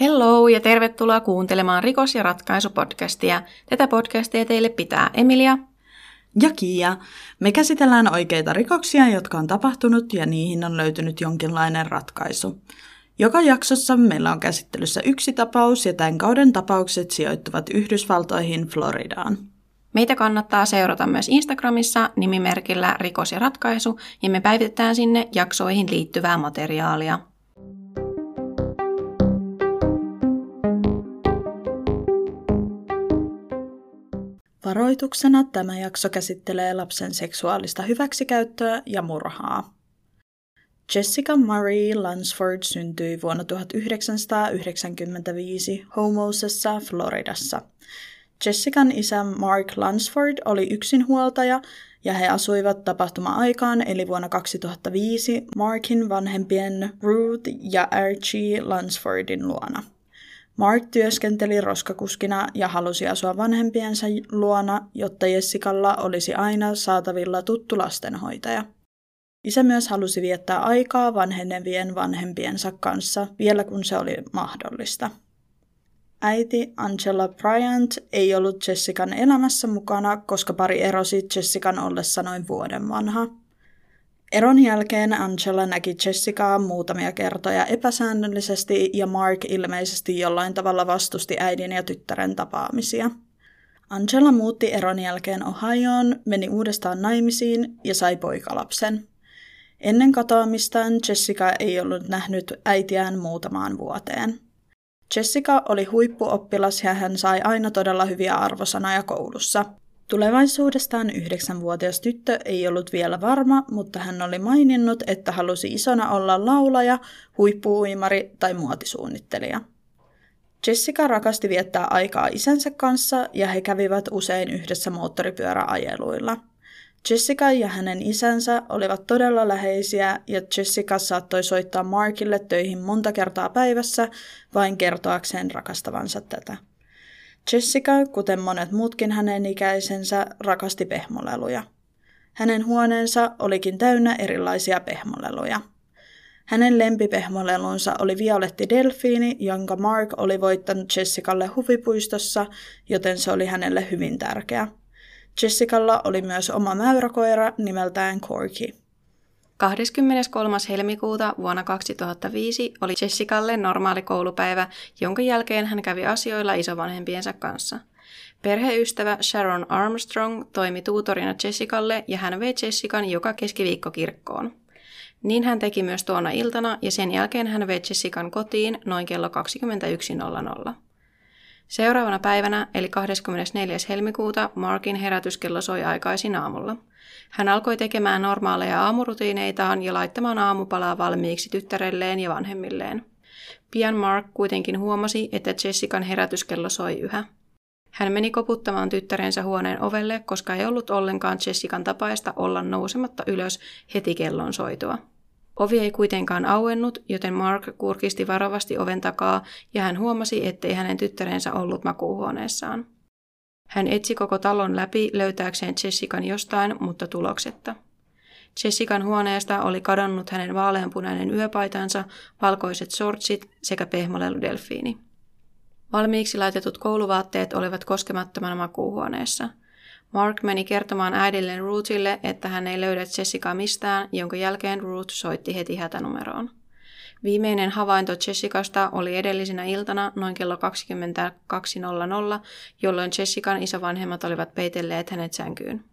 Hello ja tervetuloa kuuntelemaan Rikos- ja ratkaisupodcastia. Tätä podcastia teille pitää Emilia ja Kiia. Me käsitellään oikeita rikoksia, jotka on tapahtunut ja niihin on löytynyt jonkinlainen ratkaisu. Joka jaksossa meillä on käsittelyssä yksi tapaus ja tämän kauden tapaukset sijoittuvat Yhdysvaltoihin Floridaan. Meitä kannattaa seurata myös Instagramissa nimimerkillä Rikos ja ratkaisu ja me päivitetään sinne jaksoihin liittyvää materiaalia. Varoituksena tämä jakso käsittelee lapsen seksuaalista hyväksikäyttöä ja murhaa. Jessica Marie Lunsford syntyi vuonna 1995 Homosessa, Floridassa. Jessican isä Mark Lunsford oli yksinhuoltaja ja he asuivat tapahtuma-aikaan eli vuonna 2005 Markin vanhempien Ruth ja Archie Lunsfordin luona. Mark työskenteli roskakuskina ja halusi asua vanhempiensa luona, jotta Jessicalla olisi aina saatavilla tuttu lastenhoitaja. Isä myös halusi viettää aikaa vanhenevien vanhempiensa kanssa, vielä kun se oli mahdollista. Äiti Angela Bryant ei ollut Jessican elämässä mukana, koska pari erosi Jessican ollessa noin vuoden vanha. Eron jälkeen Angela näki Jessicaa muutamia kertoja epäsäännöllisesti ja Mark ilmeisesti jollain tavalla vastusti äidin ja tyttären tapaamisia. Angela muutti eron jälkeen Ohioon, meni uudestaan naimisiin ja sai poikalapsen. Ennen katoamistaan Jessica ei ollut nähnyt äitiään muutamaan vuoteen. Jessica oli huippuoppilas ja hän sai aina todella hyviä arvosanoja koulussa. Tulevaisuudestaan yhdeksänvuotias tyttö ei ollut vielä varma, mutta hän oli maininnut, että halusi isona olla laulaja, huippuuimari tai muotisuunnittelija. Jessica rakasti viettää aikaa isänsä kanssa ja he kävivät usein yhdessä moottoripyöräajeluilla – Jessica ja hänen isänsä olivat todella läheisiä ja Jessica saattoi soittaa Markille töihin monta kertaa päivässä vain kertoakseen rakastavansa tätä. Jessica, kuten monet muutkin hänen ikäisensä, rakasti pehmoleluja. Hänen huoneensa olikin täynnä erilaisia pehmoleluja. Hänen lempipehmolelunsa oli violetti delfiini, jonka Mark oli voittanut Jessicalle huvipuistossa, joten se oli hänelle hyvin tärkeä. Jessicalla oli myös oma mäyräkoira nimeltään Corky. 23. helmikuuta vuonna 2005 oli Jessicalle normaali koulupäivä, jonka jälkeen hän kävi asioilla isovanhempiensa kanssa. Perheystävä Sharon Armstrong toimi tuutorina Jessicalle ja hän vei Jessican joka keskiviikko kirkkoon. Niin hän teki myös tuona iltana ja sen jälkeen hän vei Jessican kotiin noin kello 21.00. Seuraavana päivänä, eli 24. helmikuuta, Markin herätyskello soi aikaisin aamulla. Hän alkoi tekemään normaaleja aamurutiineitaan ja laittamaan aamupalaa valmiiksi tyttärelleen ja vanhemmilleen. Pian Mark kuitenkin huomasi, että Jessican herätyskello soi yhä. Hän meni koputtamaan tyttärensä huoneen ovelle, koska ei ollut ollenkaan Jessican tapaista olla nousematta ylös heti kellon soitua. Ovi ei kuitenkaan auennut, joten Mark kurkisti varovasti oven takaa ja hän huomasi, ettei hänen tyttärensä ollut makuuhuoneessaan. Hän etsi koko talon läpi löytääkseen Jessican jostain, mutta tuloksetta. Jessican huoneesta oli kadonnut hänen vaaleanpunainen yöpaitansa, valkoiset sortsit sekä pehmoleludelfiini. Valmiiksi laitetut kouluvaatteet olivat koskemattomana makuuhuoneessa – Mark meni kertomaan äidilleen Ruthille, että hän ei löydä Jessicaa mistään, jonka jälkeen Ruth soitti heti hätänumeroon. Viimeinen havainto Jessicasta oli edellisenä iltana noin kello 22.00, jolloin Jessican isovanhemmat olivat peitelleet hänet sänkyyn.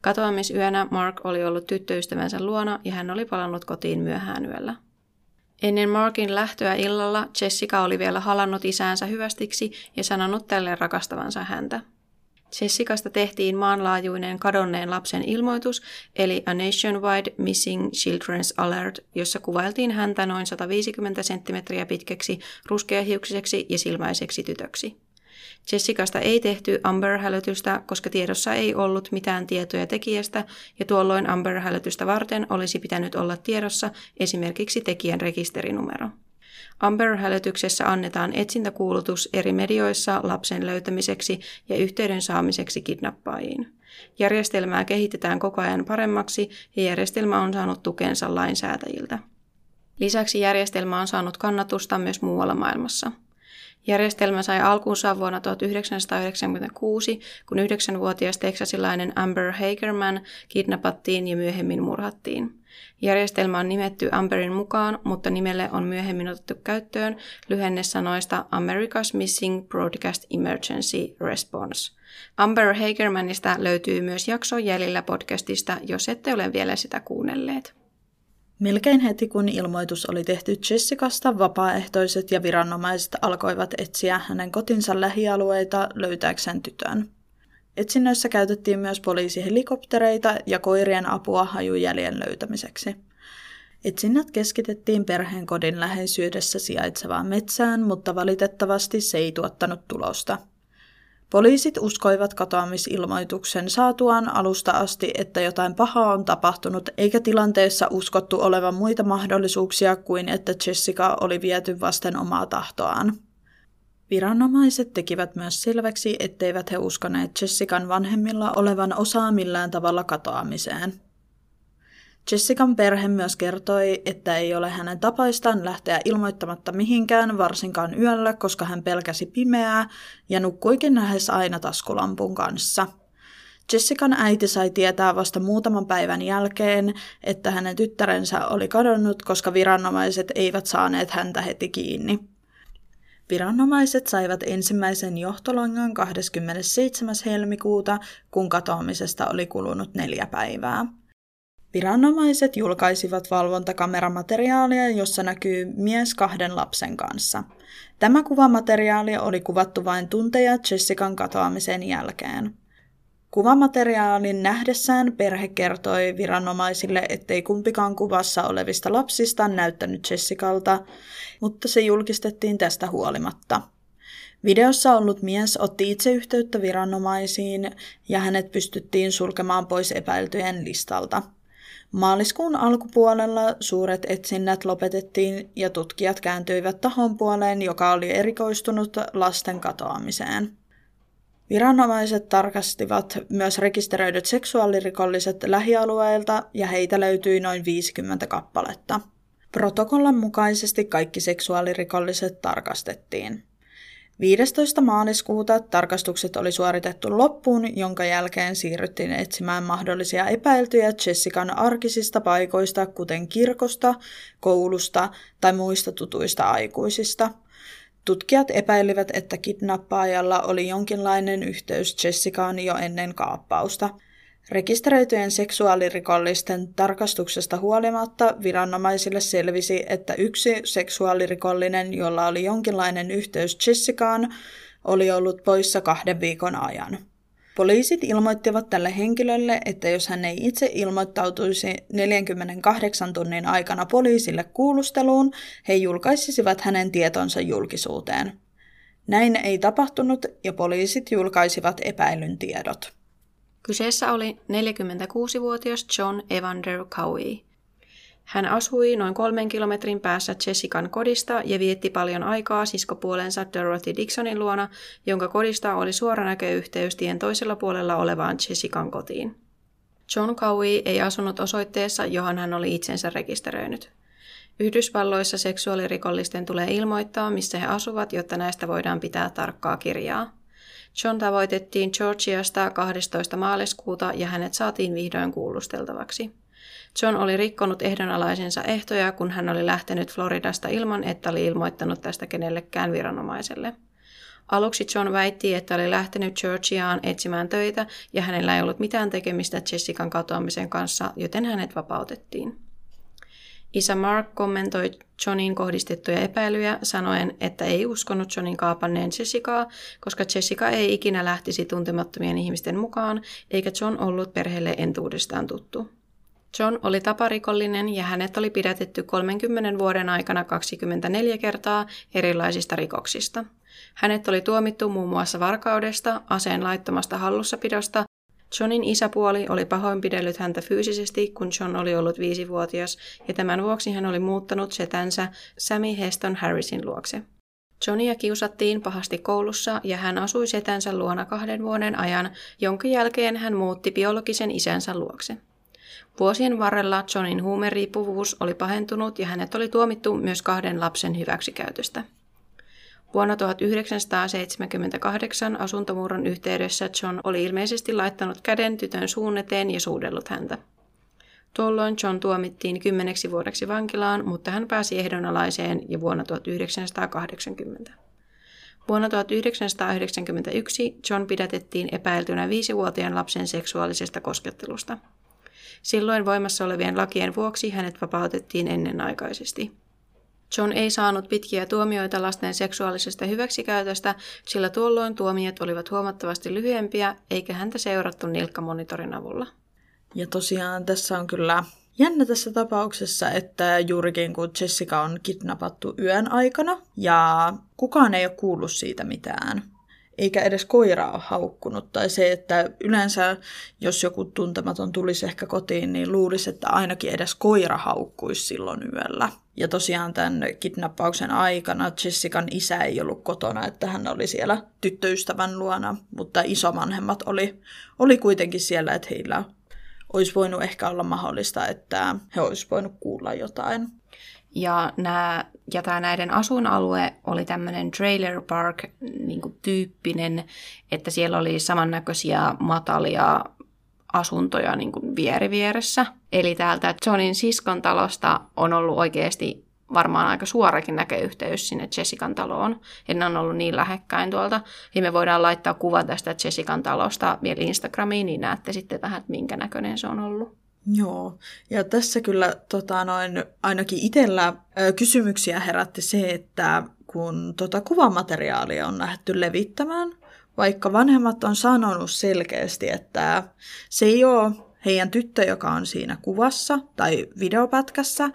Katoamisyönä Mark oli ollut tyttöystävänsä luona ja hän oli palannut kotiin myöhään yöllä. Ennen Markin lähtöä illalla Jessica oli vielä halannut isäänsä hyvästiksi ja sanonut tälle rakastavansa häntä. Jessicasta tehtiin maanlaajuinen kadonneen lapsen ilmoitus, eli A Nationwide Missing Children's Alert, jossa kuvailtiin häntä noin 150 senttimetriä pitkäksi, ruskeahiuksiseksi ja silmäiseksi tytöksi. Jessicasta ei tehty Amber-hälytystä, koska tiedossa ei ollut mitään tietoja tekijästä, ja tuolloin Amber-hälytystä varten olisi pitänyt olla tiedossa esimerkiksi tekijän rekisterinumero. Amber-hälytyksessä annetaan etsintäkuulutus eri medioissa lapsen löytämiseksi ja yhteyden saamiseksi kidnappaajiin. Järjestelmää kehitetään koko ajan paremmaksi ja järjestelmä on saanut tukensa lainsäätäjiltä. Lisäksi järjestelmä on saanut kannatusta myös muualla maailmassa. Järjestelmä sai alkuunsa vuonna 1996, kun yhdeksänvuotias teksasilainen Amber Hagerman kidnappattiin ja myöhemmin murhattiin. Järjestelmä on nimetty Amberin mukaan, mutta nimelle on myöhemmin otettu käyttöön lyhennesanoista America's Missing Broadcast Emergency Response. Amber Hagermanista löytyy myös jakso jäljellä podcastista, jos ette ole vielä sitä kuunnelleet. Melkein heti kun ilmoitus oli tehty Jessicasta, vapaaehtoiset ja viranomaiset alkoivat etsiä hänen kotinsa lähialueita löytääkseen tytön. Etsinnöissä käytettiin myös poliisihelikoptereita ja koirien apua hajujäljen löytämiseksi. Etsinnät keskitettiin perheen kodin läheisyydessä sijaitsevaan metsään, mutta valitettavasti se ei tuottanut tulosta. Poliisit uskoivat katoamisilmoituksen saatuaan alusta asti, että jotain pahaa on tapahtunut, eikä tilanteessa uskottu olevan muita mahdollisuuksia kuin että Jessica oli viety vasten omaa tahtoaan. Viranomaiset tekivät myös selväksi, etteivät he uskoneet Jessican vanhemmilla olevan osaa millään tavalla katoamiseen. Jessican perhe myös kertoi, että ei ole hänen tapaistaan lähteä ilmoittamatta mihinkään, varsinkaan yöllä, koska hän pelkäsi pimeää ja nukkuikin lähes aina taskulampun kanssa. Jessican äiti sai tietää vasta muutaman päivän jälkeen, että hänen tyttärensä oli kadonnut, koska viranomaiset eivät saaneet häntä heti kiinni. Viranomaiset saivat ensimmäisen johtolangan 27. helmikuuta, kun katoamisesta oli kulunut neljä päivää. Viranomaiset julkaisivat valvontakameramateriaalia, jossa näkyy mies kahden lapsen kanssa. Tämä kuvamateriaali oli kuvattu vain tunteja Jessican katoamisen jälkeen. Kuvamateriaalin nähdessään perhe kertoi viranomaisille, ettei kumpikaan kuvassa olevista lapsista näyttänyt Jessicalta, mutta se julkistettiin tästä huolimatta. Videossa ollut mies otti itse yhteyttä viranomaisiin ja hänet pystyttiin sulkemaan pois epäiltyjen listalta. Maaliskuun alkupuolella suuret etsinnät lopetettiin ja tutkijat kääntyivät tahon puoleen, joka oli erikoistunut lasten katoamiseen. Viranomaiset tarkastivat myös rekisteröidyt seksuaalirikolliset lähialueilta ja heitä löytyi noin 50 kappaletta. Protokollan mukaisesti kaikki seksuaalirikolliset tarkastettiin. 15. maaliskuuta tarkastukset oli suoritettu loppuun, jonka jälkeen siirryttiin etsimään mahdollisia epäiltyjä Jessican arkisista paikoista, kuten kirkosta, koulusta tai muista tutuista aikuisista. Tutkijat epäilivät, että kidnappaajalla oli jonkinlainen yhteys Jessicaan jo ennen kaappausta – Rekisteröityjen seksuaalirikollisten tarkastuksesta huolimatta viranomaisille selvisi, että yksi seksuaalirikollinen, jolla oli jonkinlainen yhteys Jessicaan, oli ollut poissa kahden viikon ajan. Poliisit ilmoittivat tälle henkilölle, että jos hän ei itse ilmoittautuisi 48 tunnin aikana poliisille kuulusteluun, he julkaisisivat hänen tietonsa julkisuuteen. Näin ei tapahtunut ja poliisit julkaisivat epäilyn tiedot. Kyseessä oli 46-vuotias John Evander Cowie. Hän asui noin kolmen kilometrin päässä Jessican kodista ja vietti paljon aikaa siskopuolensa Dorothy Dixonin luona, jonka kodista oli suora näköyhteys tien toisella puolella olevaan Jessican kotiin. John Cowie ei asunut osoitteessa, johon hän oli itsensä rekisteröinyt. Yhdysvalloissa seksuaalirikollisten tulee ilmoittaa, missä he asuvat, jotta näistä voidaan pitää tarkkaa kirjaa. John tavoitettiin Georgiasta 12. maaliskuuta ja hänet saatiin vihdoin kuulusteltavaksi. John oli rikkonut ehdonalaisensa ehtoja, kun hän oli lähtenyt Floridasta ilman, että oli ilmoittanut tästä kenellekään viranomaiselle. Aluksi John väitti, että oli lähtenyt Georgiaan etsimään töitä ja hänellä ei ollut mitään tekemistä Jessican katoamisen kanssa, joten hänet vapautettiin. Isä Mark kommentoi Johnin kohdistettuja epäilyjä sanoen, että ei uskonut Johnin kaapanneen Jessicaa, koska Jessica ei ikinä lähtisi tuntemattomien ihmisten mukaan, eikä John ollut perheelle entuudestaan tuttu. John oli taparikollinen ja hänet oli pidätetty 30 vuoden aikana 24 kertaa erilaisista rikoksista. Hänet oli tuomittu muun muassa varkaudesta, aseen laittomasta hallussapidosta Johnin isäpuoli oli pahoinpidellyt häntä fyysisesti, kun John oli ollut viisivuotias, ja tämän vuoksi hän oli muuttanut setänsä Sammy Heston Harrisin luokse. Johnia kiusattiin pahasti koulussa ja hän asui setänsä luona kahden vuoden ajan, jonka jälkeen hän muutti biologisen isänsä luokse. Vuosien varrella Johnin huumeriippuvuus oli pahentunut ja hänet oli tuomittu myös kahden lapsen hyväksikäytöstä. Vuonna 1978 asuntomurron yhteydessä John oli ilmeisesti laittanut käden tytön suun eteen ja suudellut häntä. Tuolloin John tuomittiin kymmeneksi vuodeksi vankilaan, mutta hän pääsi ehdonalaiseen jo vuonna 1980. Vuonna 1991 John pidätettiin epäiltynä viisivuotiaan lapsen seksuaalisesta koskettelusta. Silloin voimassa olevien lakien vuoksi hänet vapautettiin ennenaikaisesti. John ei saanut pitkiä tuomioita lasten seksuaalisesta hyväksikäytöstä, sillä tuolloin tuomiot olivat huomattavasti lyhyempiä, eikä häntä seurattu nilkkamonitorin avulla. Ja tosiaan tässä on kyllä jännä tässä tapauksessa, että juurikin kun Jessica on kidnappattu yön aikana ja kukaan ei ole kuullut siitä mitään, eikä edes koira ole haukkunut. Tai se, että yleensä jos joku tuntematon tulisi ehkä kotiin, niin luulisi, että ainakin edes koira haukkuisi silloin yöllä. Ja tosiaan tämän kidnappauksen aikana Jessican isä ei ollut kotona, että hän oli siellä tyttöystävän luona, mutta isomanhemmat oli, oli kuitenkin siellä, että heillä olisi voinut ehkä olla mahdollista, että he olisi voinut kuulla jotain. Ja, nämä, ja tämä näiden asuinalue oli tämmöinen trailer park niin tyyppinen, että siellä oli samannäköisiä matalia asuntoja niin kuin vieri vieressä. Eli täältä Johnin siskon talosta on ollut oikeasti varmaan aika suorakin näköyhteys sinne Jessican taloon. Ja ne on ollut niin lähekkäin tuolta. Ja me voidaan laittaa kuva tästä Jessican talosta vielä Instagramiin, niin näette sitten vähän, että minkä näköinen se on ollut. Joo, ja tässä kyllä tota, noin, ainakin itsellä ö, kysymyksiä herätti se, että kun tota, kuvamateriaalia on lähdetty levittämään, vaikka vanhemmat on sanonut selkeästi, että se ei ole heidän tyttö, joka on siinä kuvassa tai videopätkässä,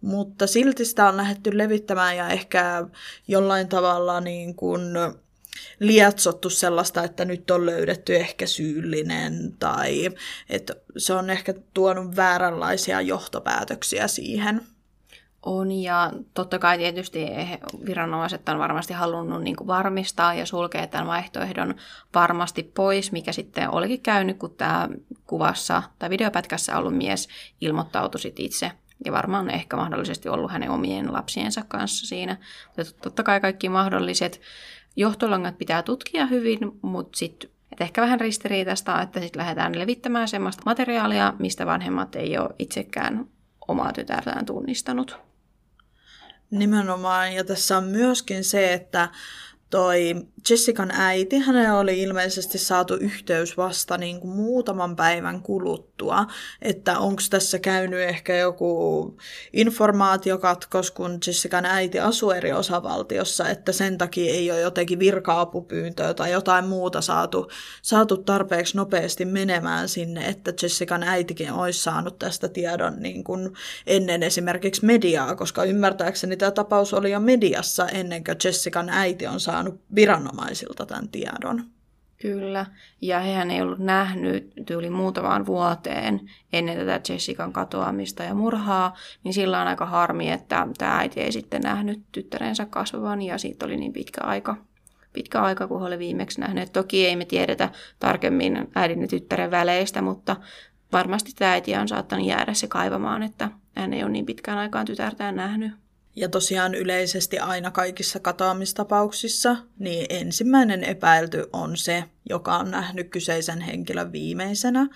mutta silti sitä on lähdetty levittämään ja ehkä jollain tavalla niin kuin lietsottu sellaista, että nyt on löydetty ehkä syyllinen tai että se on ehkä tuonut vääränlaisia johtopäätöksiä siihen. On ja totta kai tietysti viranomaiset on varmasti halunnut niin kuin varmistaa ja sulkea tämän vaihtoehdon varmasti pois, mikä sitten olikin käynyt, kun tämä kuvassa tai videopätkässä ollut mies ilmoittautui itse ja varmaan ehkä mahdollisesti ollut hänen omien lapsiensa kanssa siinä. Mutta totta kai kaikki mahdolliset johtolangat pitää tutkia hyvin, mutta sitten ehkä vähän ristiriitaista, että sitten lähdetään levittämään sellaista materiaalia, mistä vanhemmat ei ole itsekään omaa tytärtään tunnistanut. Nimenomaan, ja tässä on myöskin se, että toi Jessican äiti, hänellä oli ilmeisesti saatu yhteys vasta niin kuin muutaman päivän kuluttua, että onko tässä käynyt ehkä joku informaatiokatkos, kun Jessican äiti asuu eri osavaltiossa, että sen takia ei ole jotenkin virka-apupyyntöä tai jotain muuta saatu, saatu tarpeeksi nopeasti menemään sinne, että Jessican äitikin olisi saanut tästä tiedon niin kuin ennen esimerkiksi mediaa, koska ymmärtääkseni tämä tapaus oli jo mediassa ennen kuin Jessican äiti on saanut viranomaisilta tämän tiedon. Kyllä, ja hehän ei ollut nähnyt tyyli muutamaan vuoteen ennen tätä Jessican katoamista ja murhaa, niin sillä on aika harmi, että tämä äiti ei sitten nähnyt tyttärensä kasvavan ja siitä oli niin pitkä aika, pitkä aika, kun oli viimeksi nähnyt. Toki ei me tiedetä tarkemmin äidin ja tyttären väleistä, mutta varmasti tämä äiti on saattanut jäädä se kaivamaan, että hän ei ole niin pitkään aikaan tytärtään nähnyt. Ja tosiaan yleisesti aina kaikissa katoamistapauksissa, niin ensimmäinen epäilty on se, joka on nähnyt kyseisen henkilön viimeisenä.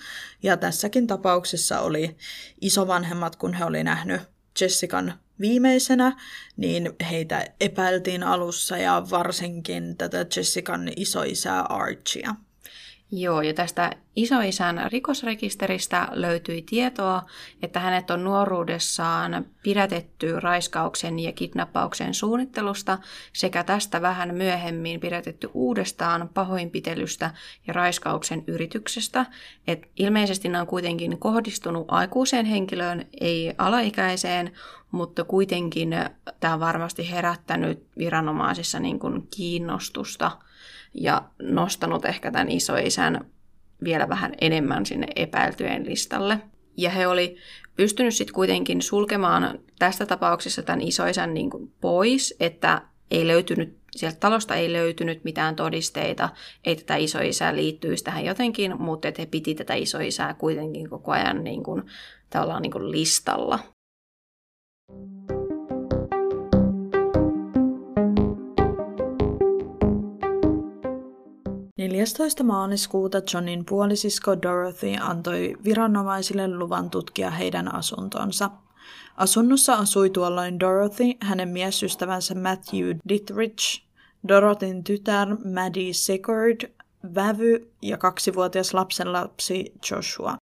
Ja tässäkin tapauksessa oli isovanhemmat, kun he oli nähnyt Jessican viimeisenä, niin heitä epäiltiin alussa ja varsinkin tätä Jessican isoisää Archia. Joo, ja tästä isoisän rikosrekisteristä löytyi tietoa, että hänet on nuoruudessaan pidätetty raiskauksen ja kidnappauksen suunnittelusta sekä tästä vähän myöhemmin pidätetty uudestaan pahoinpitelystä ja raiskauksen yrityksestä. Et ilmeisesti nämä on kuitenkin kohdistunut aikuiseen henkilöön, ei alaikäiseen, mutta kuitenkin tämä on varmasti herättänyt viranomaisissa niin kuin kiinnostusta – ja nostanut ehkä tämän isoisän vielä vähän enemmän sinne epäiltyjen listalle. Ja he oli pystynyt sitten kuitenkin sulkemaan tästä tapauksessa tämän isoisän niin kuin pois, että ei löytynyt, sieltä talosta ei löytynyt mitään todisteita, että tätä isoisää liittyisi tähän jotenkin, mutta että he piti tätä isoisää kuitenkin koko ajan niin kuin, niin kuin listalla. 14. maaliskuuta Johnin puolisisko Dorothy antoi viranomaisille luvan tutkia heidän asuntonsa. Asunnossa asui tuolloin Dorothy, hänen miesystävänsä Matthew Dithridge, Dorothyn tytär Maddie Secord, vävy ja kaksivuotias lapsenlapsi Joshua.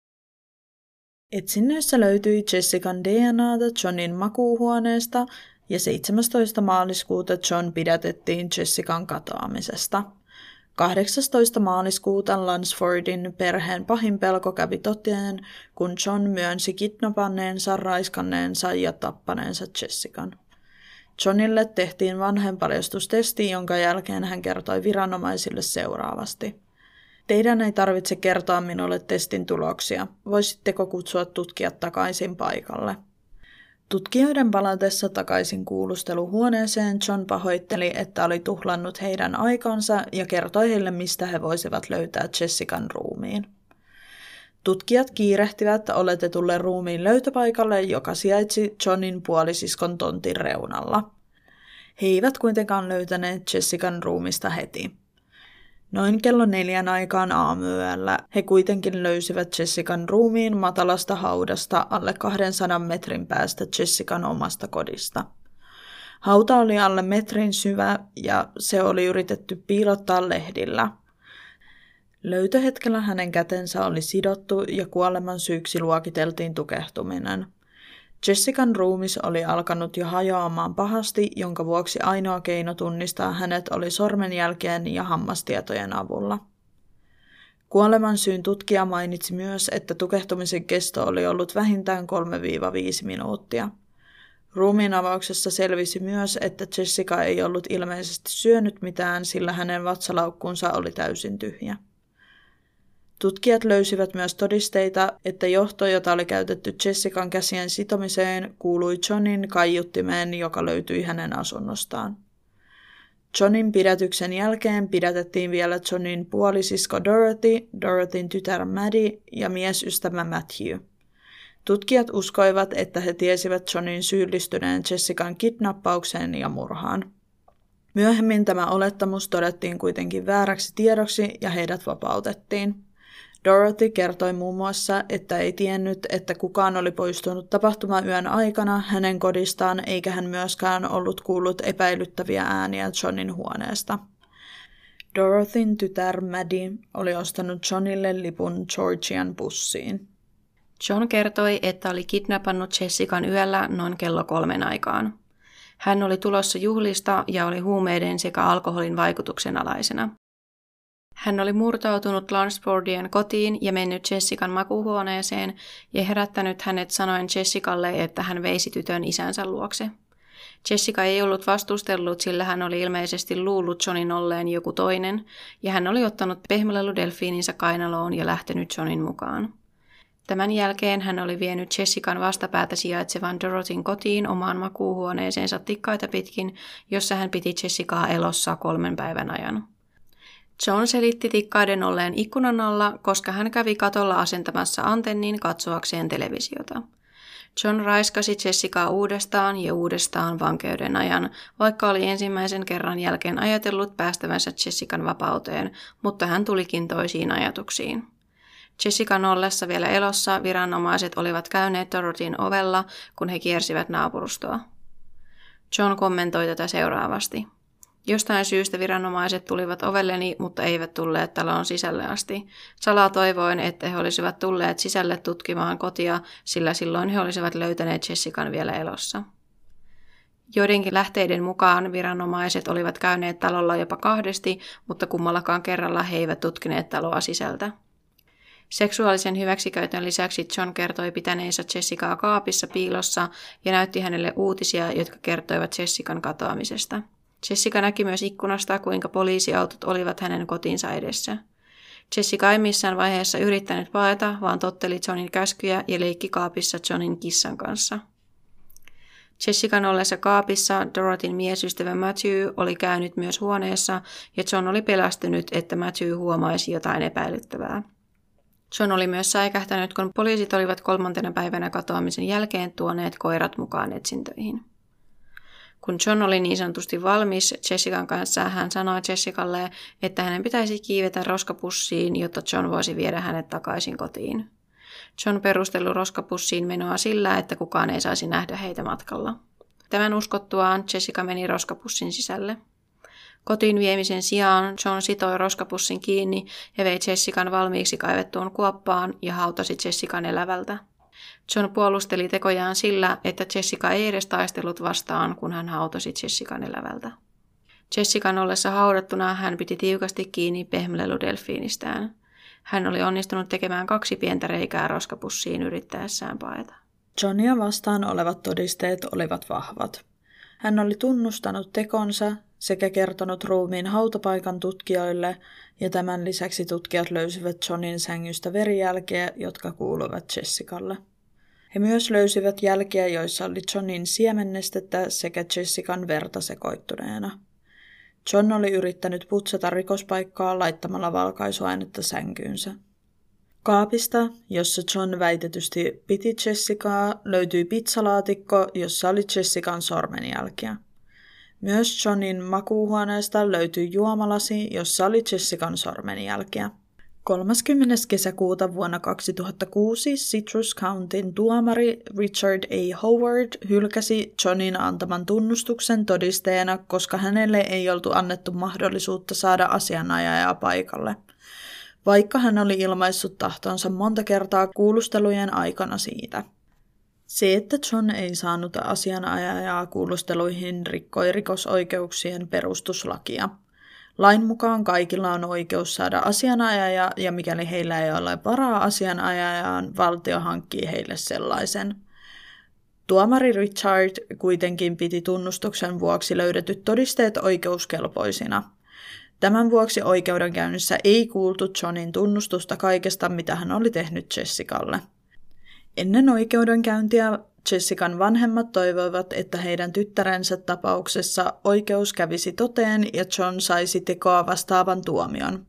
Etsinnöissä löytyi Jessican DNAta Johnin makuuhuoneesta ja 17. maaliskuuta John pidätettiin Jessican katoamisesta – 18. maaliskuuta Lansfordin perheen pahin pelko kävi toteen, kun John myönsi kidnapanneensa, raiskanneensa ja tappaneensa Jessican. Johnille tehtiin vanhenpaljastustesti, jonka jälkeen hän kertoi viranomaisille seuraavasti. Teidän ei tarvitse kertoa minulle testin tuloksia. Voisitteko kutsua tutkijat takaisin paikalle? Tutkijoiden palatessa takaisin kuulusteluhuoneeseen John pahoitteli, että oli tuhlannut heidän aikansa ja kertoi heille, mistä he voisivat löytää Jessican ruumiin. Tutkijat kiirehtivät oletetulle ruumiin löytöpaikalle, joka sijaitsi Johnin puolisiskon tontin reunalla. He eivät kuitenkaan löytäneet Jessican ruumista heti. Noin kello neljän aikaan aamuyöllä he kuitenkin löysivät Jessican ruumiin matalasta haudasta alle 200 metrin päästä Jessican omasta kodista. Hauta oli alle metrin syvä ja se oli yritetty piilottaa lehdillä. Löytöhetkellä hänen kätensä oli sidottu ja kuoleman syyksi luokiteltiin tukehtuminen – Jessican ruumis oli alkanut jo hajoamaan pahasti, jonka vuoksi ainoa keino tunnistaa hänet oli sormenjälkeen ja hammastietojen avulla. Kuoleman syyn tutkija mainitsi myös, että tukehtumisen kesto oli ollut vähintään 3-5 minuuttia. Ruumiin avauksessa selvisi myös, että Jessica ei ollut ilmeisesti syönyt mitään, sillä hänen vatsalaukkunsa oli täysin tyhjä. Tutkijat löysivät myös todisteita, että johto, jota oli käytetty Jessican käsien sitomiseen, kuului Johnin kaiuttimeen, joka löytyi hänen asunnostaan. Johnin pidätyksen jälkeen pidätettiin vielä Johnin puolisisko Dorothy, Dorothyn tytär Maddie ja miesystävä Matthew. Tutkijat uskoivat, että he tiesivät Johnin syyllistyneen Jessican kidnappaukseen ja murhaan. Myöhemmin tämä olettamus todettiin kuitenkin vääräksi tiedoksi ja heidät vapautettiin. Dorothy kertoi muun muassa, että ei tiennyt, että kukaan oli poistunut tapahtumayön aikana hänen kodistaan, eikä hän myöskään ollut kuullut epäilyttäviä ääniä Johnin huoneesta. Dorothyn tytär Maddie oli ostanut Johnille lipun Georgian bussiin. John kertoi, että oli kidnappannut Jessican yöllä noin kello kolmen aikaan. Hän oli tulossa juhlista ja oli huumeiden sekä alkoholin vaikutuksen alaisena. Hän oli murtautunut Lansfordien kotiin ja mennyt Jessican makuuhuoneeseen ja herättänyt hänet sanoen Jessicalle, että hän veisi tytön isänsä luokse. Jessica ei ollut vastustellut, sillä hän oli ilmeisesti luullut Johnin olleen joku toinen, ja hän oli ottanut pehmeleludelfiininsa kainaloon ja lähtenyt Johnin mukaan. Tämän jälkeen hän oli vienyt Jessican vastapäätä sijaitsevan Dorothyn kotiin omaan makuuhuoneeseensa tikkaita pitkin, jossa hän piti Jessicaa elossa kolmen päivän ajan. John selitti tikkaiden olleen ikkunan alla, koska hän kävi katolla asentamassa antennin katsoakseen televisiota. John raiskasi Jessicaa uudestaan ja uudestaan vankeuden ajan, vaikka oli ensimmäisen kerran jälkeen ajatellut päästävänsä Jessican vapauteen, mutta hän tulikin toisiin ajatuksiin. Jessican ollessa vielä elossa viranomaiset olivat käyneet Dorotin ovella, kun he kiersivät naapurustoa. John kommentoi tätä seuraavasti. Jostain syystä viranomaiset tulivat ovelleni, mutta eivät tulleet talon sisälle asti. Salaa toivoin, että he olisivat tulleet sisälle tutkimaan kotia, sillä silloin he olisivat löytäneet Jessican vielä elossa. Joidenkin lähteiden mukaan viranomaiset olivat käyneet talolla jopa kahdesti, mutta kummallakaan kerralla he eivät tutkineet taloa sisältä. Seksuaalisen hyväksikäytön lisäksi John kertoi pitäneensä Jessicaa kaapissa piilossa ja näytti hänelle uutisia, jotka kertoivat Jessican katoamisesta. Jessica näki myös ikkunasta, kuinka poliisiautot olivat hänen kotinsa edessä. Jessica ei missään vaiheessa yrittänyt paeta, vaan totteli Johnin käskyjä ja leikki kaapissa Johnin kissan kanssa. Jessican ollessa kaapissa Dorotin miesystävä Matthew oli käynyt myös huoneessa ja John oli pelästynyt, että Matthew huomaisi jotain epäilyttävää. John oli myös säikähtänyt, kun poliisit olivat kolmantena päivänä katoamisen jälkeen tuoneet koirat mukaan etsintöihin. Kun John oli niin sanotusti valmis Jessican kanssa, hän sanoi Jessicalle, että hänen pitäisi kiivetä roskapussiin, jotta John voisi viedä hänet takaisin kotiin. John perustelu roskapussiin menoa sillä, että kukaan ei saisi nähdä heitä matkalla. Tämän uskottuaan Jessica meni roskapussin sisälle. Kotiin viemisen sijaan John sitoi roskapussin kiinni ja vei Jessican valmiiksi kaivettuun kuoppaan ja hautasi Jessican elävältä. John puolusteli tekojaan sillä, että Jessica ei edes taistellut vastaan, kun hän hautasi Jessican elävältä. Jessican ollessa haudattuna hän piti tiukasti kiinni pehmeleludelfiinistään. Hän oli onnistunut tekemään kaksi pientä reikää roskapussiin yrittäessään paeta. Johnia vastaan olevat todisteet olivat vahvat. Hän oli tunnustanut tekonsa sekä kertonut ruumiin hautapaikan tutkijoille, ja tämän lisäksi tutkijat löysivät Johnin sängystä verijälkeä, jotka kuuluvat Jessicalle. He myös löysivät jälkiä, joissa oli Johnin siemennestettä sekä Jessican verta sekoittuneena. John oli yrittänyt putsata rikospaikkaa laittamalla valkaisuainetta sänkyynsä. Kaapista, jossa John väitetysti piti Jessicaa, löytyi pizzalaatikko, jossa oli Jessican sormenjälkiä. Myös Johnin makuuhuoneesta löytyi juomalasi, jossa oli Jessican sormenjälkiä. 30. kesäkuuta vuonna 2006 Citrus Countyn tuomari Richard A. Howard hylkäsi Johnin antaman tunnustuksen todisteena, koska hänelle ei oltu annettu mahdollisuutta saada asianajajaa paikalle. Vaikka hän oli ilmaissut tahtonsa monta kertaa kuulustelujen aikana siitä. Se, että John ei saanut asianajajaa kuulusteluihin, rikkoi rikosoikeuksien perustuslakia – Lain mukaan kaikilla on oikeus saada asianajaja ja mikäli heillä ei ole varaa asianajajaan, valtio hankkii heille sellaisen. Tuomari Richard kuitenkin piti tunnustuksen vuoksi löydetyt todisteet oikeuskelpoisina. Tämän vuoksi oikeudenkäynnissä ei kuultu Johnin tunnustusta kaikesta, mitä hän oli tehnyt Jessicalle. Ennen oikeudenkäyntiä Jessican vanhemmat toivoivat, että heidän tyttärensä tapauksessa oikeus kävisi toteen ja John saisi tekoa vastaavan tuomion.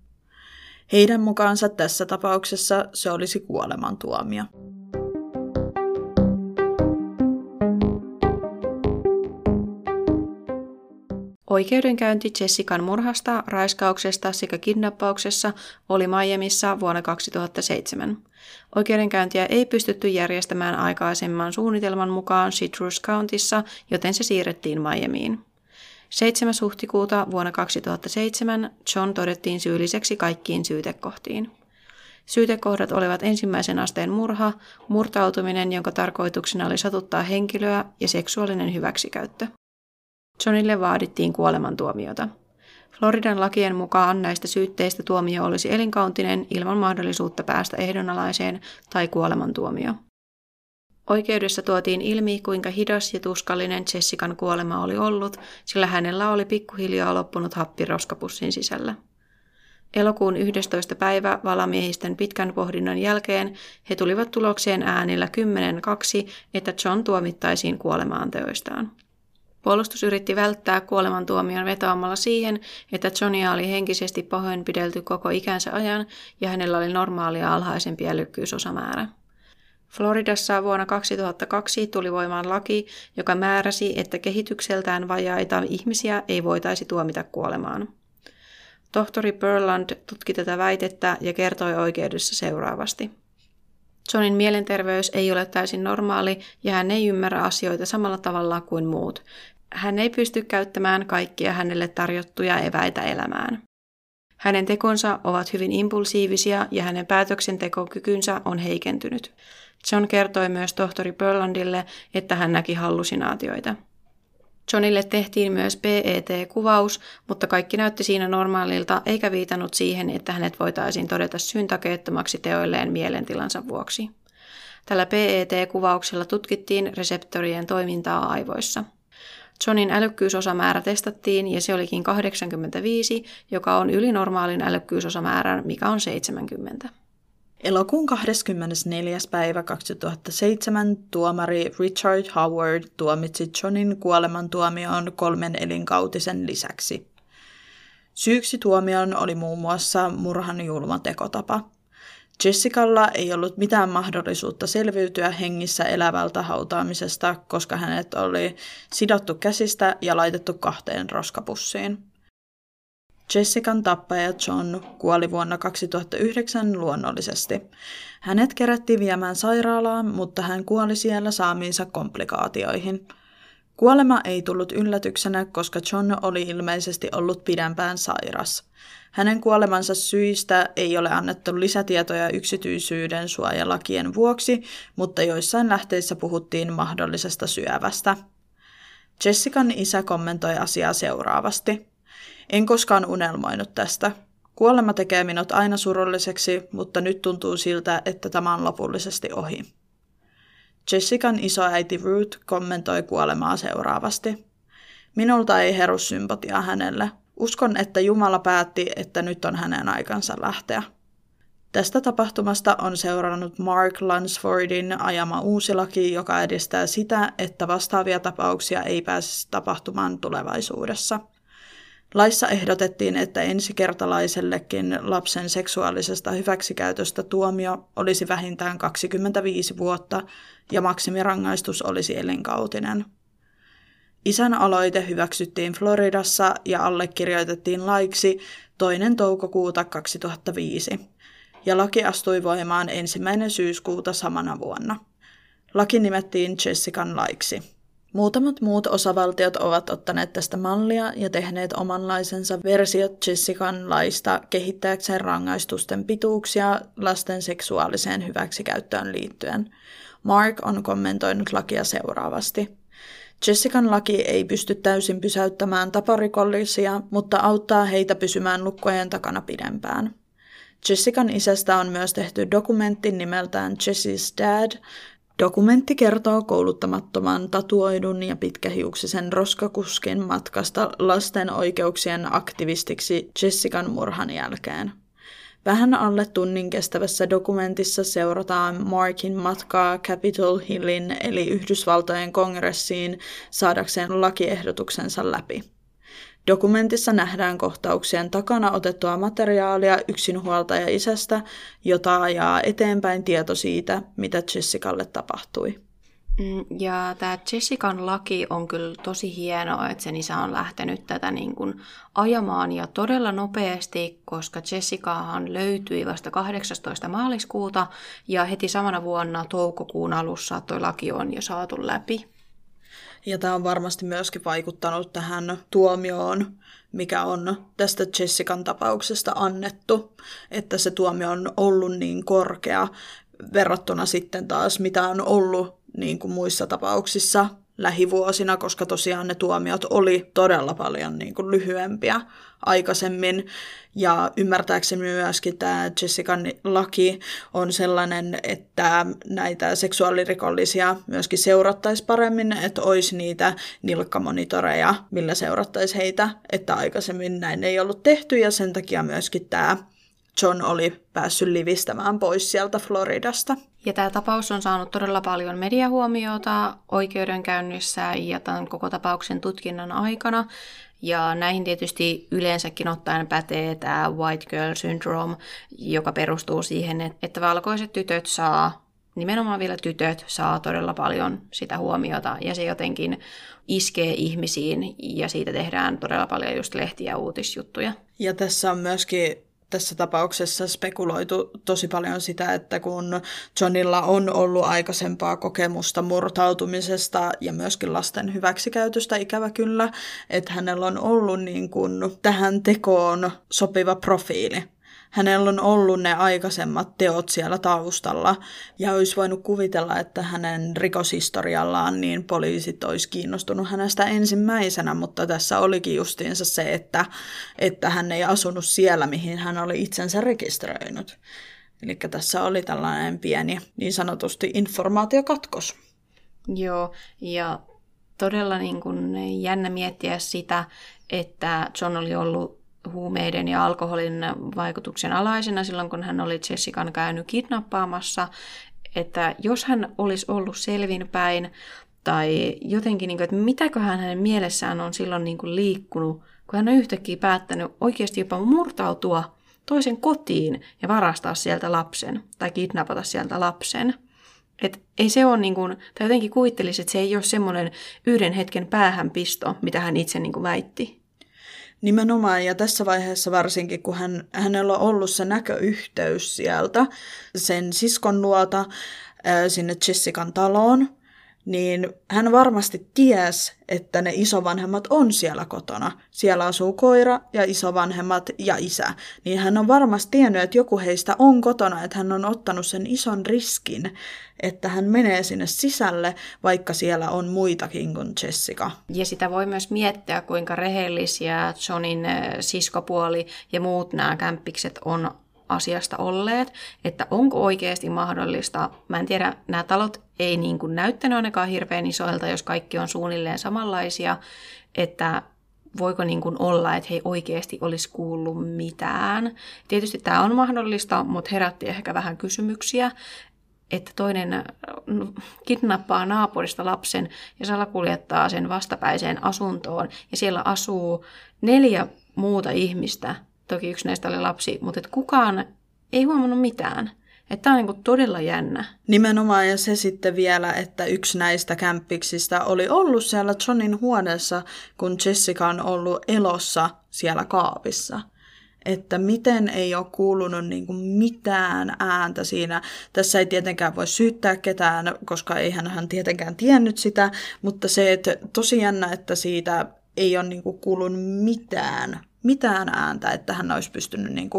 Heidän mukaansa tässä tapauksessa se olisi kuolemantuomio. Oikeudenkäynti Jessican murhasta, raiskauksesta sekä kidnappauksessa oli Miamiissa vuonna 2007. Oikeudenkäyntiä ei pystytty järjestämään aikaisemman suunnitelman mukaan Citrus Countyssa, joten se siirrettiin Miamiin. 7. huhtikuuta vuonna 2007 John todettiin syylliseksi kaikkiin syytekohtiin. Syytekohdat olivat ensimmäisen asteen murha, murtautuminen, jonka tarkoituksena oli satuttaa henkilöä ja seksuaalinen hyväksikäyttö. Johnille vaadittiin kuolemantuomiota. Floridan lakien mukaan näistä syytteistä tuomio olisi elinkauntinen ilman mahdollisuutta päästä ehdonalaiseen tai kuolemantuomio. Oikeudessa tuotiin ilmi, kuinka hidas ja tuskallinen Jessican kuolema oli ollut, sillä hänellä oli pikkuhiljaa loppunut happi roskapussin sisällä. Elokuun 11. päivä valamiehisten pitkän pohdinnan jälkeen he tulivat tulokseen äänillä 10-2, että John tuomittaisiin kuolemaan teoistaan. Puolustus yritti välttää kuolemantuomion vetoamalla siihen, että Johnia oli henkisesti pahoinpidelty koko ikänsä ajan ja hänellä oli normaalia alhaisempi älykkyysosamäärä. Floridassa vuonna 2002 tuli voimaan laki, joka määräsi, että kehitykseltään vajaita ihmisiä ei voitaisi tuomita kuolemaan. Tohtori Burland tutki tätä väitettä ja kertoi oikeudessa seuraavasti. Johnin mielenterveys ei ole täysin normaali ja hän ei ymmärrä asioita samalla tavalla kuin muut, hän ei pysty käyttämään kaikkia hänelle tarjottuja eväitä elämään. Hänen tekonsa ovat hyvin impulsiivisia ja hänen päätöksentekokykynsä on heikentynyt. John kertoi myös tohtori Burlandille, että hän näki hallusinaatioita. Johnille tehtiin myös PET-kuvaus, mutta kaikki näytti siinä normaalilta eikä viitannut siihen, että hänet voitaisiin todeta syntakeettomaksi teoilleen mielentilansa vuoksi. Tällä PET-kuvauksella tutkittiin reseptorien toimintaa aivoissa – Johnin älykkyysosamäärä testattiin ja se olikin 85, joka on yli normaalin älykkyysosamäärän, mikä on 70. Elokuun 24. päivä 2007 tuomari Richard Howard tuomitsi Johnin kuolemantuomioon kolmen elinkautisen lisäksi. Syyksi tuomioon oli muun muassa murhan julma tekotapa. Jessicalla ei ollut mitään mahdollisuutta selviytyä hengissä elävältä hautaamisesta, koska hänet oli sidottu käsistä ja laitettu kahteen roskapussiin. Jessican tappaja John kuoli vuonna 2009 luonnollisesti. Hänet kerättiin viemään sairaalaan, mutta hän kuoli siellä saamiinsa komplikaatioihin. Kuolema ei tullut yllätyksenä, koska John oli ilmeisesti ollut pidempään sairas. Hänen kuolemansa syistä ei ole annettu lisätietoja yksityisyyden suojalakien vuoksi, mutta joissain lähteissä puhuttiin mahdollisesta syövästä. Jessican isä kommentoi asiaa seuraavasti. En koskaan unelmoinut tästä. Kuolema tekee minut aina surulliseksi, mutta nyt tuntuu siltä, että tämä on lopullisesti ohi. Jessican isoäiti Ruth kommentoi kuolemaa seuraavasti. Minulta ei heru sympatiaa hänelle. Uskon, että Jumala päätti, että nyt on hänen aikansa lähteä. Tästä tapahtumasta on seurannut Mark Lunsfordin ajama uusi laki, joka edistää sitä, että vastaavia tapauksia ei pääse tapahtumaan tulevaisuudessa – Laissa ehdotettiin, että ensikertalaisellekin lapsen seksuaalisesta hyväksikäytöstä tuomio olisi vähintään 25 vuotta ja maksimirangaistus olisi elinkautinen. Isän aloite hyväksyttiin Floridassa ja allekirjoitettiin laiksi toinen toukokuuta 2005, ja laki astui voimaan ensimmäinen syyskuuta samana vuonna. Laki nimettiin Jessican laiksi. Muutamat muut osavaltiot ovat ottaneet tästä mallia ja tehneet omanlaisensa versiot Jessican laista kehittääkseen rangaistusten pituuksia lasten seksuaaliseen hyväksikäyttöön liittyen. Mark on kommentoinut lakia seuraavasti. Jessican laki ei pysty täysin pysäyttämään taparikollisia, mutta auttaa heitä pysymään lukkojen takana pidempään. Jessican isästä on myös tehty dokumentti nimeltään Jessie's Dad, Dokumentti kertoo kouluttamattoman tatuoidun ja pitkähiuksisen roskakuskin matkasta lasten oikeuksien aktivistiksi Jessican murhan jälkeen. Vähän alle tunnin kestävässä dokumentissa seurataan Markin matkaa Capitol Hillin eli Yhdysvaltojen kongressiin saadakseen lakiehdotuksensa läpi. Dokumentissa nähdään kohtauksien takana otettua materiaalia yksinhuoltaja isästä, jota ajaa eteenpäin tieto siitä, mitä Jessicalle tapahtui. Mm, ja tämä Jessican laki on kyllä tosi hienoa, että sen isä on lähtenyt tätä niin kuin ajamaan ja todella nopeasti, koska Jessicaahan löytyi vasta 18. maaliskuuta ja heti samana vuonna toukokuun alussa tuo laki on jo saatu läpi. Ja tämä on varmasti myöskin vaikuttanut tähän tuomioon, mikä on tästä Jessican tapauksesta annettu, että se tuomio on ollut niin korkea verrattuna sitten taas, mitä on ollut niin kuin muissa tapauksissa lähivuosina, koska tosiaan ne tuomiot oli todella paljon niin kuin lyhyempiä aikaisemmin. Ja ymmärtääkseni myöskin tämä Jessican laki on sellainen, että näitä seksuaalirikollisia myöskin seurattaisi paremmin, että olisi niitä nilkkamonitoreja, millä seurattaisi heitä, että aikaisemmin näin ei ollut tehty ja sen takia myöskin tämä John oli päässyt livistämään pois sieltä Floridasta. Ja tämä tapaus on saanut todella paljon mediahuomiota oikeudenkäynnissä ja tämän koko tapauksen tutkinnan aikana. Ja näihin tietysti yleensäkin ottaen pätee tämä white girl syndrome, joka perustuu siihen, että valkoiset tytöt saa, nimenomaan vielä tytöt, saa todella paljon sitä huomiota ja se jotenkin iskee ihmisiin ja siitä tehdään todella paljon just lehtiä ja uutisjuttuja. Ja tässä on myöskin tässä tapauksessa spekuloitu tosi paljon sitä, että kun Johnilla on ollut aikaisempaa kokemusta murtautumisesta ja myöskin lasten hyväksikäytöstä ikävä kyllä, että hänellä on ollut niin kuin tähän tekoon sopiva profiili hänellä on ollut ne aikaisemmat teot siellä taustalla ja olisi voinut kuvitella, että hänen rikoshistoriallaan niin poliisit olisi kiinnostunut hänestä ensimmäisenä, mutta tässä olikin justiinsa se, että, että hän ei asunut siellä, mihin hän oli itsensä rekisteröinyt. Eli tässä oli tällainen pieni niin sanotusti informaatiokatkos. Joo, ja todella niin kuin jännä miettiä sitä, että John oli ollut huumeiden ja alkoholin vaikutuksen alaisena silloin, kun hän oli Jessican käynyt kidnappaamassa, että jos hän olisi ollut selvinpäin tai jotenkin, niin kuin, että mitäköhän hänen mielessään on silloin niin kuin liikkunut, kun hän on yhtäkkiä päättänyt oikeasti jopa murtautua toisen kotiin ja varastaa sieltä lapsen tai kidnapata sieltä lapsen. Et ei se ole niin kuin, tai jotenkin kuvittelisi, että se ei ole semmoinen yhden hetken päähänpisto, mitä hän itse niin kuin väitti. Nimenomaan, ja tässä vaiheessa varsinkin, kun hän, hänellä on ollut se näköyhteys sieltä sen siskon luota sinne Jessican taloon, niin hän varmasti ties, että ne isovanhemmat on siellä kotona. Siellä asuu koira ja isovanhemmat ja isä. Niin hän on varmasti tiennyt, että joku heistä on kotona, että hän on ottanut sen ison riskin, että hän menee sinne sisälle, vaikka siellä on muitakin kuin Jessica. Ja sitä voi myös miettiä, kuinka rehellisiä Johnin eh, siskopuoli ja muut nämä kämppikset on asiasta olleet, että onko oikeasti mahdollista, mä en tiedä, nämä talot ei niin kuin näyttänyt ainakaan hirveän isoilta, jos kaikki on suunnilleen samanlaisia, että voiko niin kuin olla, että he oikeasti olisi kuullut mitään. Tietysti tämä on mahdollista, mutta herätti ehkä vähän kysymyksiä, että toinen kidnappaa naapurista lapsen ja salakuljettaa sen vastapäiseen asuntoon ja siellä asuu neljä muuta ihmistä, Toki yksi näistä oli lapsi, mutta et kukaan ei huomannut mitään. Että tämä on niin todella jännä. Nimenomaan ja se sitten vielä, että yksi näistä kämppiksistä oli ollut siellä Johnin huoneessa, kun Jessica on ollut elossa siellä kaapissa. Että miten ei ole kuulunut niin mitään ääntä siinä. Tässä ei tietenkään voi syyttää ketään, koska eihän hän tietenkään tiennyt sitä, mutta se, että tosi jännä, että siitä ei ole niin kuulunut mitään mitään ääntä, että hän olisi pystynyt niin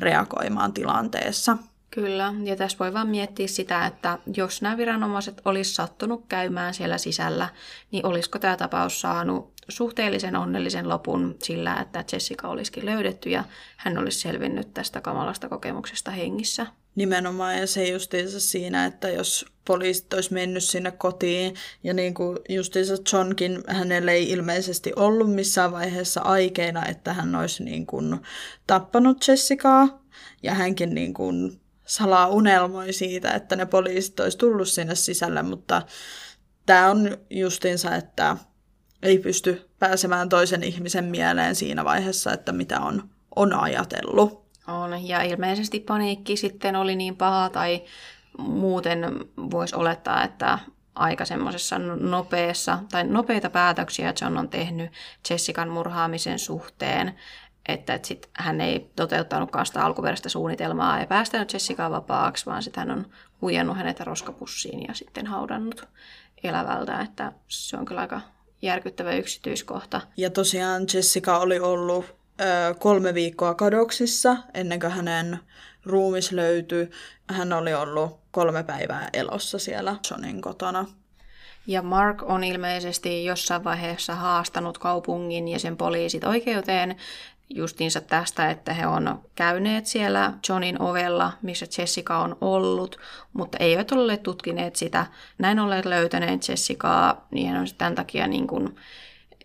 reagoimaan tilanteessa. Kyllä, ja tässä voi vaan miettiä sitä, että jos nämä viranomaiset olisi sattunut käymään siellä sisällä, niin olisiko tämä tapaus saanut suhteellisen onnellisen lopun sillä, että Jessica olisikin löydetty ja hän olisi selvinnyt tästä kamalasta kokemuksesta hengissä. Nimenomaan, ja se justiinsa siinä, että jos poliisit olisi mennyt sinne kotiin, ja niin kuin justiinsa Johnkin, hänelle ei ilmeisesti ollut missään vaiheessa aikeena, että hän olisi niin kuin tappanut Jessicaa, ja hänkin niin kuin salaa unelmoi siitä, että ne poliisit olisi tullut sinne sisälle, mutta tämä on justiinsa, että ei pysty pääsemään toisen ihmisen mieleen siinä vaiheessa, että mitä on, on ajatellut. On, ja ilmeisesti paniikki sitten oli niin paha tai muuten voisi olettaa, että aika semmoisessa nopeassa tai nopeita päätöksiä John on tehnyt Jessican murhaamisen suhteen, että, että sit hän ei toteuttanutkaan sitä alkuperäistä suunnitelmaa ja päästänyt Jessicaa vapaaksi, vaan sitten hän on huijannut hänet roskapussiin ja sitten haudannut elävältä, että se on kyllä aika järkyttävä yksityiskohta. Ja tosiaan Jessica oli ollut ö, kolme viikkoa kadoksissa ennen kuin hänen ruumis löytyi. Hän oli ollut kolme päivää elossa siellä Johnin kotona. Ja Mark on ilmeisesti jossain vaiheessa haastanut kaupungin ja sen poliisit oikeuteen justiinsa tästä, että he on käyneet siellä Johnin ovella, missä Jessica on ollut, mutta eivät ole tutkineet sitä. Näin olleet löytäneet Jessicaa, niin on tämän takia niin kuin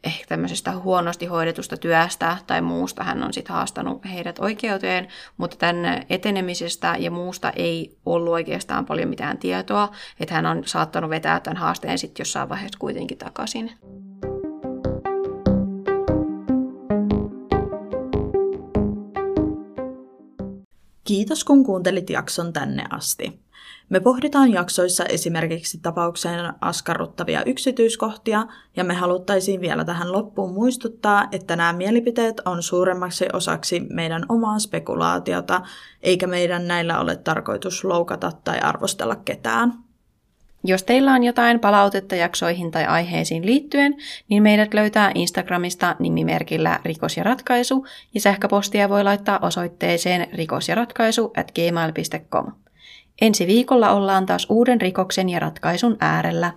ehkä tämmöisestä huonosti hoidetusta työstä tai muusta hän on sitten haastanut heidät oikeuteen, mutta tämän etenemisestä ja muusta ei ollut oikeastaan paljon mitään tietoa, että hän on saattanut vetää tämän haasteen sitten jossain vaiheessa kuitenkin takaisin. Kiitos kun kuuntelit jakson tänne asti. Me pohditaan jaksoissa esimerkiksi tapaukseen askarruttavia yksityiskohtia, ja me haluttaisiin vielä tähän loppuun muistuttaa, että nämä mielipiteet on suuremmaksi osaksi meidän omaa spekulaatiota, eikä meidän näillä ole tarkoitus loukata tai arvostella ketään. Jos teillä on jotain palautetta jaksoihin tai aiheisiin liittyen, niin meidät löytää Instagramista nimimerkillä rikos ja ratkaisu, ja sähköpostia voi laittaa osoitteeseen rikosjaratkaisu at gmail.com. Ensi viikolla ollaan taas uuden rikoksen ja ratkaisun äärellä.